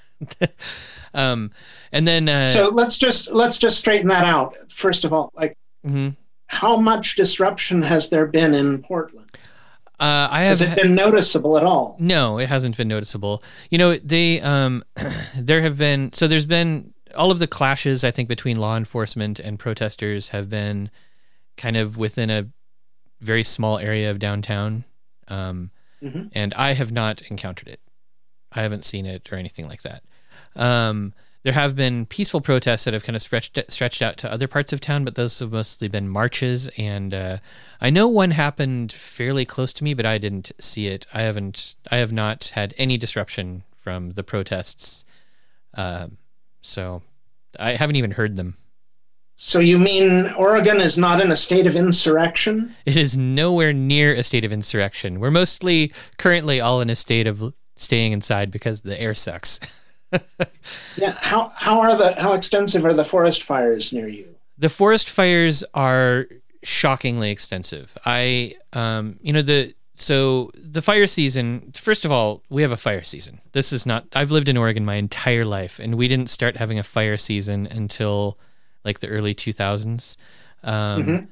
um, and then uh, so let's just let's just straighten that out. First of all, like, mm-hmm. how much disruption has there been in Portland? Uh, I have. Has it been noticeable at all? No, it hasn't been noticeable. You know, they um, there have been so there's been all of the clashes I think between law enforcement and protesters have been kind of within a very small area of downtown um, mm-hmm. And I have not encountered it. I haven't seen it or anything like that. Um, there have been peaceful protests that have kind of stretched stretched out to other parts of town, but those have mostly been marches. And uh, I know one happened fairly close to me, but I didn't see it. I haven't. I have not had any disruption from the protests, um, so I haven't even heard them. So you mean Oregon is not in a state of insurrection? It is nowhere near a state of insurrection. We're mostly currently all in a state of staying inside because the air sucks. yeah, how how are the how extensive are the forest fires near you? The forest fires are shockingly extensive. I um you know the so the fire season first of all we have a fire season this is not i've lived in oregon my entire life and we didn't start having a fire season until like the early 2000s. Um, mm-hmm.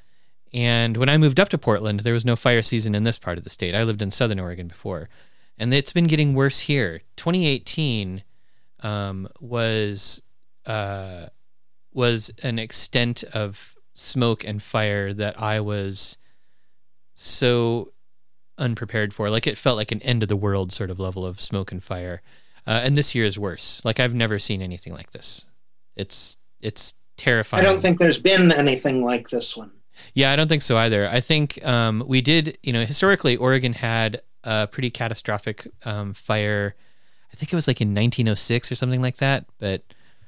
And when I moved up to Portland, there was no fire season in this part of the state. I lived in Southern Oregon before, and it's been getting worse here. 2018 um, was uh, was an extent of smoke and fire that I was so unprepared for. Like it felt like an end of the world sort of level of smoke and fire. Uh, and this year is worse. Like I've never seen anything like this. It's it's terrifying. I don't think there's been anything like this one. Yeah, I don't think so either. I think um, we did, you know, historically, Oregon had a pretty catastrophic um, fire. I think it was like in 1906 or something like that, but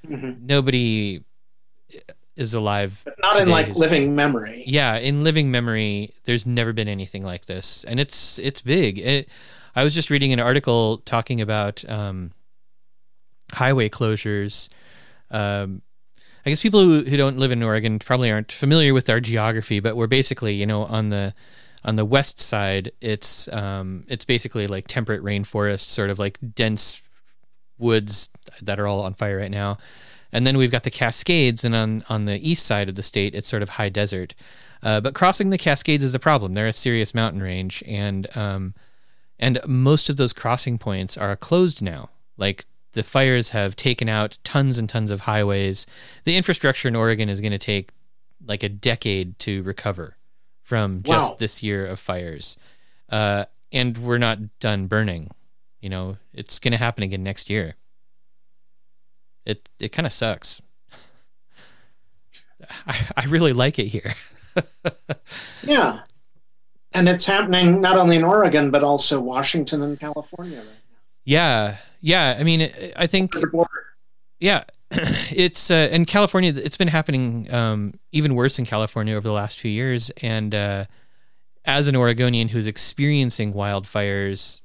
Mhm. nobody is alive. But not in like living memory. Yeah, in living memory, there's never been anything like this, and it's it's big. It, I was just reading an article talking about um, highway closures. Um, I guess people who, who don't live in Oregon probably aren't familiar with our geography, but we're basically, you know, on the on the west side, it's um, it's basically like temperate rainforest, sort of like dense woods that are all on fire right now. And then we've got the Cascades, and on on the east side of the state, it's sort of high desert. Uh, but crossing the Cascades is a problem. They're a serious mountain range, and um, and most of those crossing points are closed now. Like the fires have taken out tons and tons of highways. The infrastructure in Oregon is going to take like a decade to recover from just Wow. this year of fires, uh, and we're not done burning. You know, it's going to happen again next year. It it kind of sucks. I, I really like it here. Yeah. And it's happening not only in Oregon, but also Washington and California right now. Yeah, yeah. I mean, I think yeah, it's uh, in California. It's been happening um, even worse in California over the last few years. And uh, as an Oregonian who's experiencing wildfires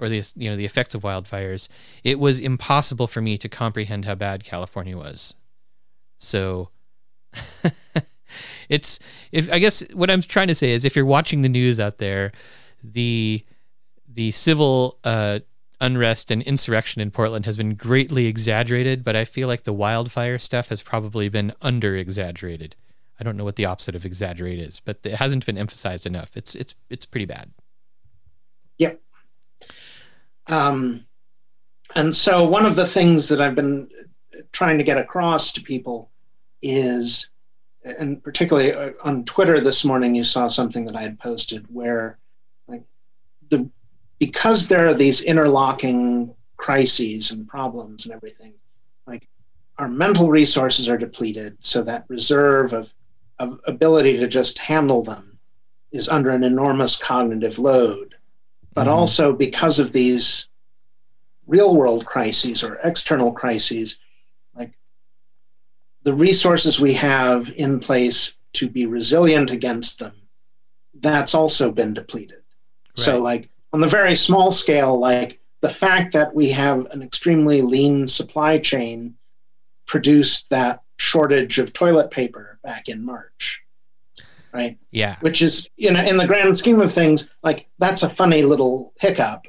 or the you know the effects of wildfires, it was impossible for me to comprehend how bad California was. So. it's if I guess what I'm trying to say is if you're watching the news out there, the the civil uh, unrest and insurrection in Portland has been greatly exaggerated, but I feel like the wildfire stuff has probably been under exaggerated. I don't know what the opposite of exaggerate is, but it hasn't been emphasized enough. It's it's it's pretty bad. Yep. Um, and so one of the things that I've been trying to get across to people is, and particularly uh, on Twitter this morning, you saw something that I had posted where, because there are these interlocking crises and problems and everything, like our mental resources are depleted, so that reserve of, of ability to just handle them is under an enormous cognitive load but Mhm. also because of these real world crises or external crises, like the resources we have in place to be resilient against them, that's also been depleted. So, like on the very small scale, like the fact that we have an extremely lean supply chain produced that shortage of toilet paper back in March, right? Yeah, which is you know in the grand scheme of things like that's a funny little hiccup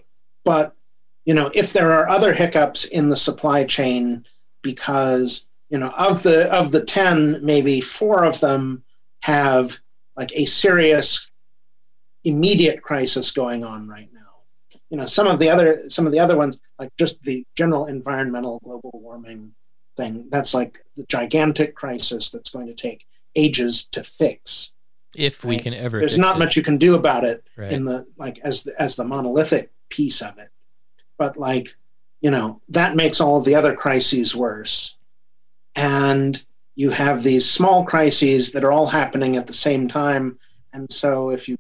but you know if there are other hiccups in the supply chain because you know of the of the 10 maybe four of them have like a serious immediate crisis going on right now you know some of the other some of the other ones like just the general environmental global warming thing that's like the gigantic crisis that's going to take ages to fix if we Right. can ever. there's not it. much you can do about it Right. in the like as the, as the monolithic piece of it but like you know that makes all of the other crises worse and you have these small crises that are all happening at the same time and so if you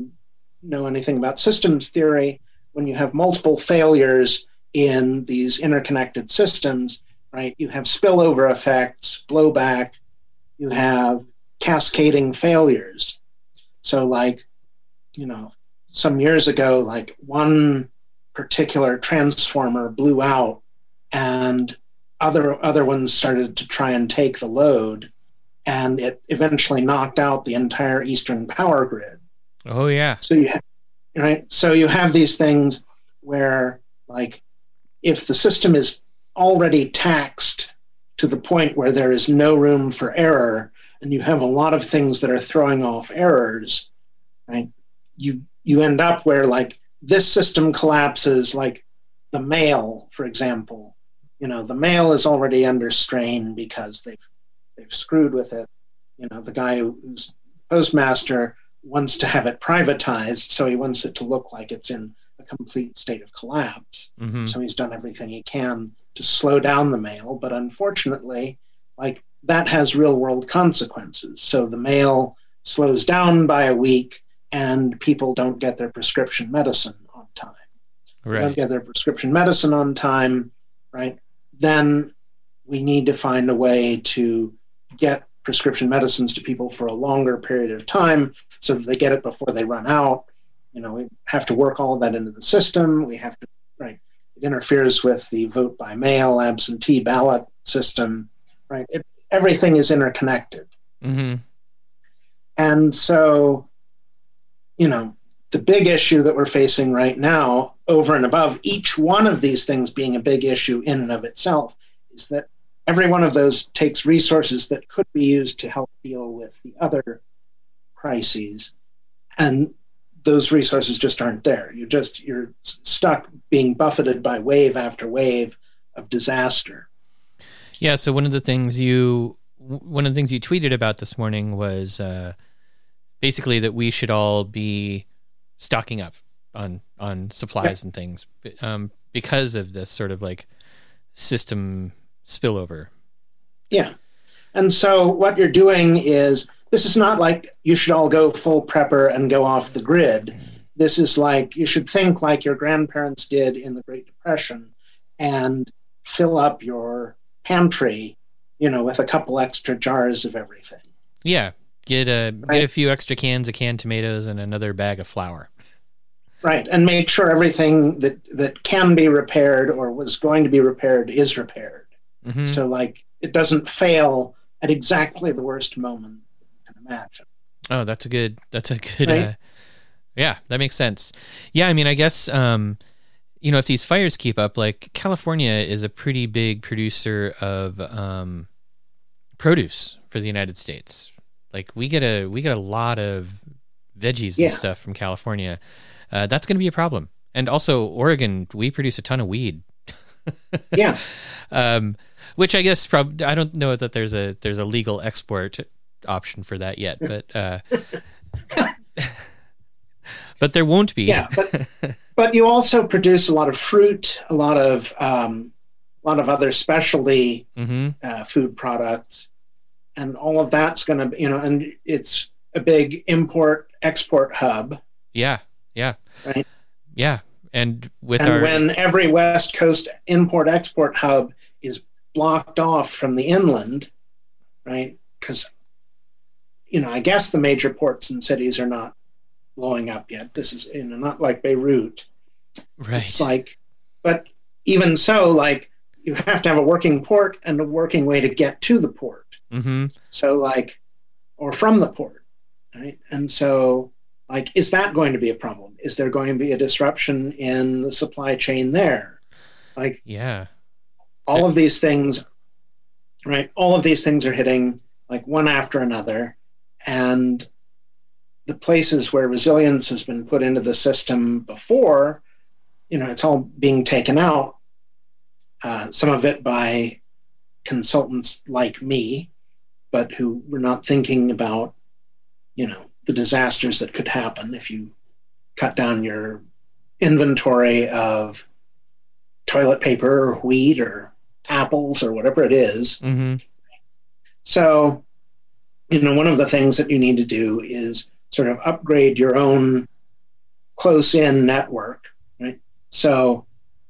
know anything about systems theory when you have multiple failures in these interconnected systems right you have spillover effects blowback you have cascading failures. So like you know some years ago like one particular transformer blew out and other other ones started to try and take the load and it eventually knocked out the entire eastern power grid oh yeah, so you have, right? So you have these things where like if the system is already taxed to the point where there is no room for error and you have a lot of things that are throwing off errors right you you end up where like this system collapses like the mail for example. You know the mail is already under strain because they've they've screwed with it. You know the guy who's postmaster wants to have it privatized so he wants it to look like it's in a complete state of collapse. Hmm so he's done everything he can to slow down the mail but unfortunately like that has real world consequences. So the mail slows down by a week and people don't get their prescription medicine on time. They don't get their prescription medicine on time, right? Then we need to find a way to get prescription medicines to people for a longer period of time so that they get it before they run out. You know, we have to work all of that into the system. We have to, right? It interferes with the vote by mail, absentee ballot system, right? It, everything is interconnected. hmm And so, you know, the big issue that we're facing right now, over and above each one of these things being a big issue in and of itself, is that every one of those takes resources that could be used to help deal with the other crises. And those resources just aren't there. You're just you're stuck being buffeted by wave after wave of disaster. Yeah. So one of the things you one of the things you tweeted about this morning was uh, basically that we should all be stocking up on on supplies and things um, because of this sort of like system spillover. Yeah. And so what you're doing is this is not like you should all go full prepper and go off the grid. This is like you should think like your grandparents did in the Great Depression and fill up your pantry, you know, with a couple extra jars of everything. Yeah. Get a Right. get a few extra cans of canned tomatoes and another bag of flour. Right. And make sure everything that that can be repaired or was going to be repaired is repaired. hmm So like it doesn't fail at exactly the worst moment imagine. Oh, that's a good. That's a good. Right? Uh, yeah, that makes sense. Yeah, I mean, I guess um, you know if these fires keep up, like California is a pretty big producer of um, produce for the United States. Like we get a we get a lot of veggies Yeah. and stuff from California. Uh, that's going to be a problem. And also Oregon, we produce a ton of weed. Yeah. um, which I guess prob- I don't know that there's a there's a legal export option for that yet, but uh, but there won't be. Yeah, but but you also produce a lot of fruit, a lot of um, a lot of other specialty hmm uh, food products, and all of that's going to you know, and it's a big import export hub. Yeah, yeah, Right. yeah. And with and our when every West Coast import export hub is blocked off from the inland, right? Because you know, I guess the major ports and cities are not blowing up yet. This is you know not like Beirut. right, It's like, but even so, like you have to have a working port and a working way to get to the port. hmm So like, or from the port, right? And so, like, is that going to be a problem? Is there going to be a disruption in the supply chain there? Like yeah, all of these things, right? All of these things are hitting like one after another, and the places where resilience has been put into the system before, you know, it's all being taken out. Uh, some of it by consultants like me, but who were not thinking about, you know, the disasters that could happen if you cut down your inventory of toilet paper or wheat or apples or whatever it is. hmm So, you know, one of the things that you need to do is sort of upgrade your own close in network, right? So,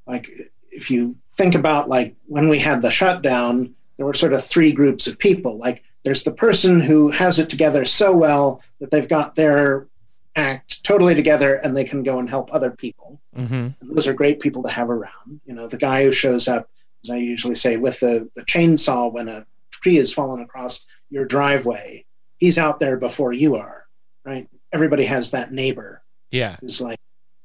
like, if you think about like when we had the shutdown, there were sort of three groups of people. Like, there's the person who has it together so well that they've got their act totally together and they can go and help other people. hmm And those are great people to have around. You know, the guy who shows up, as I usually say, with the, the chainsaw when a tree has fallen across your driveway, he's out there before you are, right? Everybody has that neighbor yeah, who's like,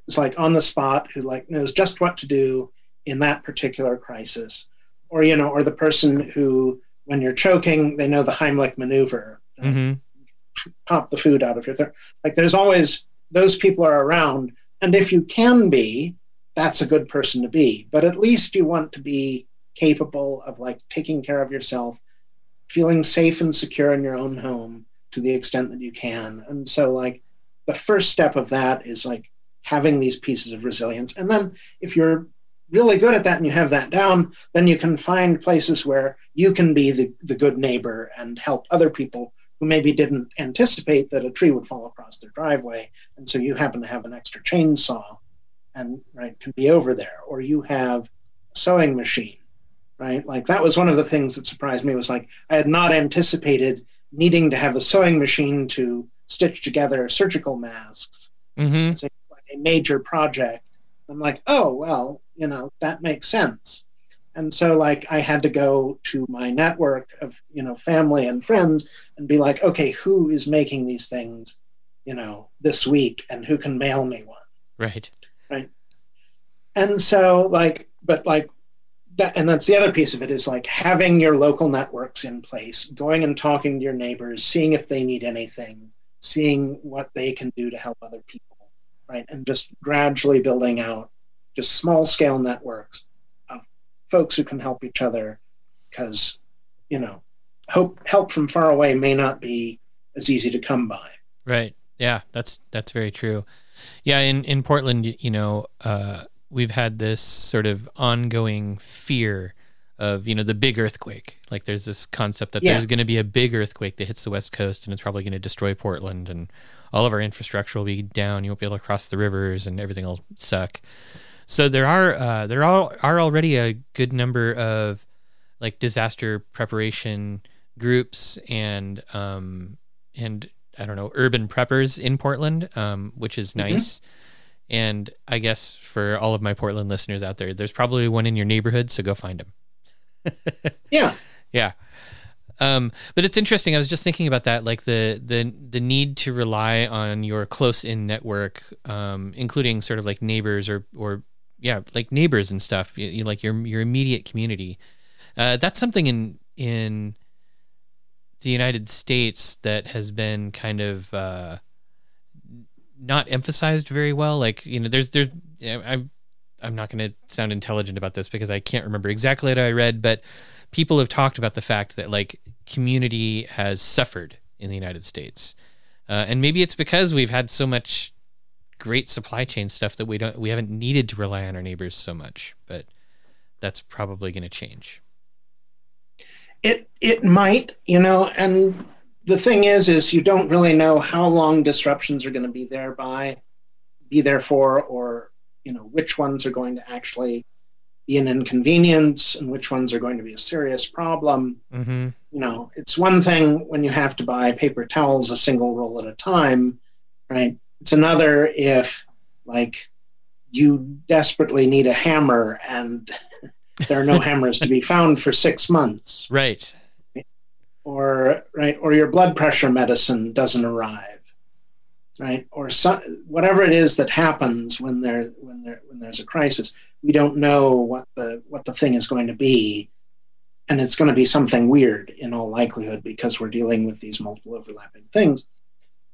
who's like on the spot, who like knows just what to do in that particular crisis, or you know, or the person who, when you're choking, they know the Heimlich maneuver. hmm Pop the food out of your throat. Like there's always those people are around, and if you can be, that's a good person to be. But at least you want to be capable of like taking care of yourself, feeling safe and secure in your own home to the extent that you can. And so like the first step of that is like having these pieces of resilience. And then if you're really good at that and you have that down, then you can find places where you can be the, the good neighbor and help other people who maybe didn't anticipate that a tree would fall across their driveway. And so you happen to have an extra chainsaw and right can be over there, or you have a sewing machine, right? Like that was one of the things that surprised me was like I had not anticipated needing to have a sewing machine to stitch together surgical masks. Mm-hmm. It's a, like a major project. I'm like, oh well, you know that makes sense. And so like I had to go to my network of you know family and friends and be like, okay, who is making these things, you know, this week, and who can mail me one. Right. Right. And so like, but like that, and that's the other piece of it is like having your local networks in place, going and talking to your neighbors, seeing if they need anything, seeing what they can do to help other people, right? And just gradually building out just small scale networks of folks who can help each other because, you know, hope help from far away may not be as easy to come by. Right. Yeah, that's that's very true. Yeah, in in Portland, you know, uh, we've had this sort of ongoing fear of you know the big earthquake. Like there's this concept that Yeah. there's going to be a big earthquake that hits the west coast and it's probably going to destroy Portland and all of our infrastructure will be down. You won't be able to cross the rivers and everything will suck. So there are uh, there are are already a good number of like disaster preparation groups and um and I don't know urban preppers in Portland, um, which is nice. And I guess for all of my Portland listeners out there, there's probably one in your neighborhood, so go find them. Yeah. Yeah. Um, but it's interesting. I was just thinking about that, like the the the need to rely on your close in network, um, including sort of like neighbors or or yeah, like neighbors and stuff. You, you- like your your immediate community. Uh, that's something in in the United States that has been kind of uh, not emphasized very well. Like you know, there's there's I'm I'm not going to sound intelligent about this because I can't remember exactly what I read, but people have talked about the fact that like community has suffered in the United States, uh, and maybe it's because we've had so much great supply chain stuff that we don't we haven't needed to rely on our neighbors so much. But that's probably going to change. It it might, you know, and the thing is, is you don't really know how long disruptions are going to be there by, be there for, or you know which ones are going to actually be an inconvenience and which ones are going to be a serious problem. Mm-hmm. You know, it's one thing when you have to buy paper towels a single roll at a time, right? It's another if like you desperately need a hammer and there are no hammers to be found for six months Right. Or right or your blood pressure medicine doesn't arrive right? Or so, whatever it is that happens when there when there when there's a crisis we don't know what the what the thing is going to be. And it's going to be something weird in all likelihood because we're dealing with these multiple overlapping things.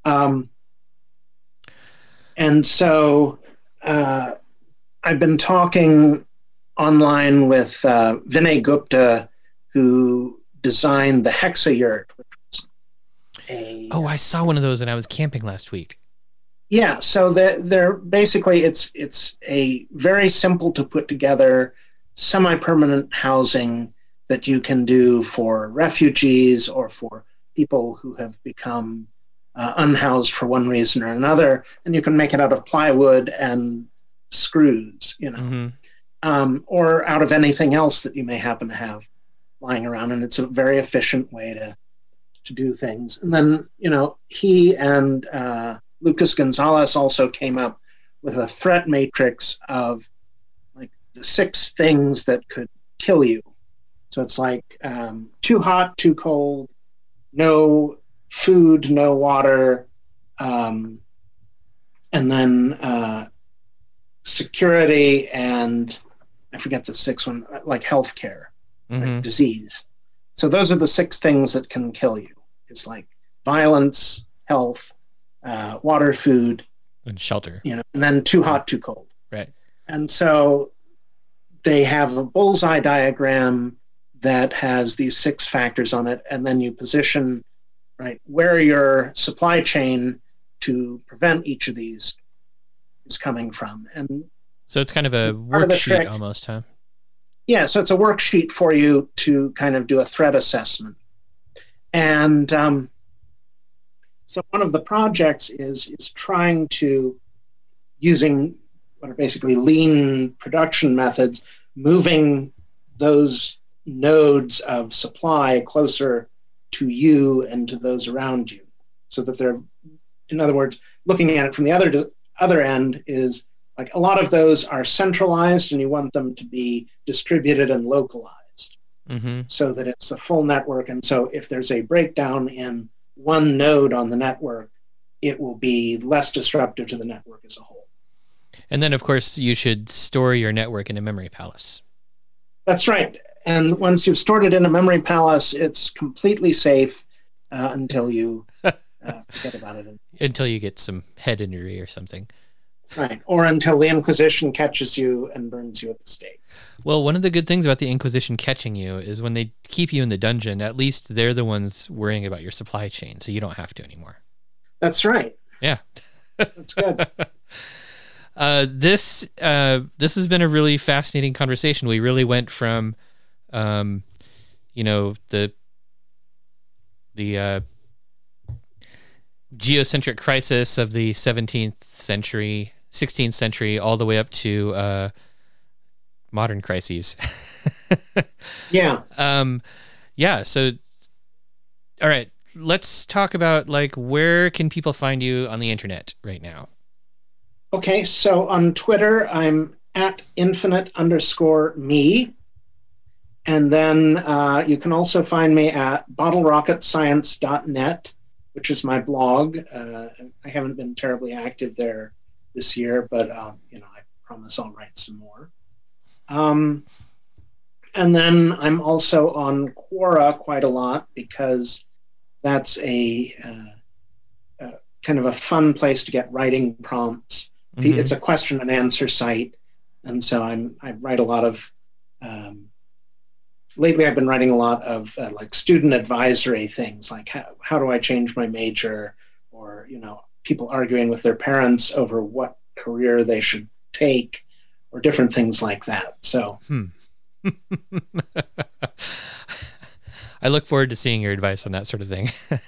Um, and so uh, i've been talking online with uh, vinay gupta who designed the hexayurt which was a Oh, I saw one of those and I was camping last week. yeah, so they're, they're basically it's it's a very simple to put together semi-permanent housing that you can do for refugees or for people who have become uh, unhoused for one reason or another, and you can make it out of plywood and screws, you know, hmm um, or out of anything else that you may happen to have lying around, and it's a very efficient way to to do things. And then you know he and uh, Lucas Gonzalez also came up with a threat matrix of like the six things that could kill you. So it's like um, too hot, too cold, no food, no water, um, and then uh, security and I forget the sixth one, like healthcare, hmm like disease. So those are the six things that can kill you. It's like violence, health, uh, water, food, And shelter. you know, and then too hot, too cold. Right. And so they have a bullseye diagram that has these six factors on it, and then you position right where your supply chain to prevent each of these is coming from. And So it's kind of a worksheet almost, huh? Yeah, so it's a worksheet for you to kind of do a threat assessment. And um, so one of the projects is is trying to using what are basically lean production methods, moving those nodes of supply closer to you and to those around you, so that they're, in other words, looking at it from the other other end is like a lot of those are centralized, and you want them to be distributed and localized, Mm-hmm. so that it's a full network. And so if there's a breakdown in one node on the network, it will be less disruptive to the network as a whole. And then, of course, you should store your network in a memory palace. That's right. And once you've stored it in a memory palace, it's completely safe uh, until you uh, forget about it. Until you get some head injury or something. Right. Or until the Inquisition catches you and burns you at the stake. Well, one of the good things about the Inquisition catching you is when they keep you in the dungeon, at least they're the ones worrying about your supply chain, so you don't have to anymore. That's right. Yeah. That's good. Uh, this uh, this has been a really fascinating conversation. We really went from, um, you know, the the uh, geocentric crisis of the 17th century, 16th century, all the way up to uh, modern crises. yeah. um, yeah. So, all right, let's talk about like where can people find you on the internet right now? Okay. So on Twitter, I'm at infinite underscore me. And then uh, you can also find me at bottlerocketscience.net, which is my blog. Uh, I haven't been terribly active there this year, but um, you know, I promise I'll write some more. Um, and then I'm also on Quora quite a lot because that's a uh, uh, kind of a fun place to get writing prompts. Mhm. It's a question and answer site, and so I'm I write a lot of. Um, lately, I've been writing a lot of uh, like student advisory things, like how how do I change my major, or you know, people arguing with their parents over what career they should take, or different things like that. So I look forward to seeing your advice on that sort of thing.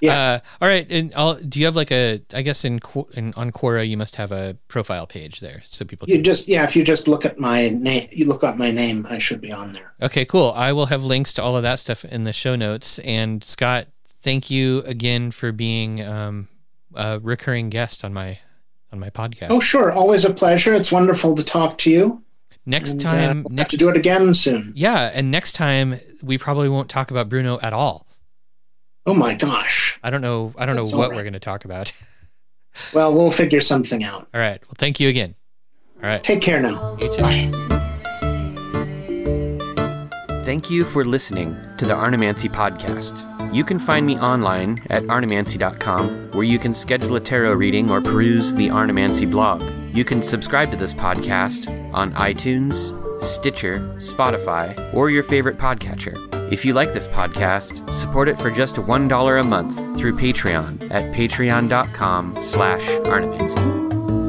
Yeah. Uh, all right. And I'll, do you have like a? I guess in, in on Quora you must have a profile page there, so people. you Can, just yeah, if you just look at my name, you look up my name, I should be on there. okay, cool. I will have links to all of that stuff in the show notes. And Scott, thank you again for being um, a recurring guest on my on my podcast. Oh, sure, always a pleasure. It's wonderful to talk to you. next and, time, uh, we'll have next to do it again soon. yeah, and next time we probably won't talk about Bruno at all. Oh my gosh. I don't know. I don't That's know what right. we're going to talk about. Well, we'll figure something out. all right. Well, thank you again. All right. Take care now. You too. Thank you for listening to the Arnemancy podcast. You can find me online at arnemancy.com, where you can schedule a tarot reading or peruse the Arnemancy blog. You can subscribe to this podcast on iTunes, Stitcher, Spotify, or your favorite podcatcher. If you like this podcast, support it for just $1 a month through Patreon at patreon.com slash arnemancy.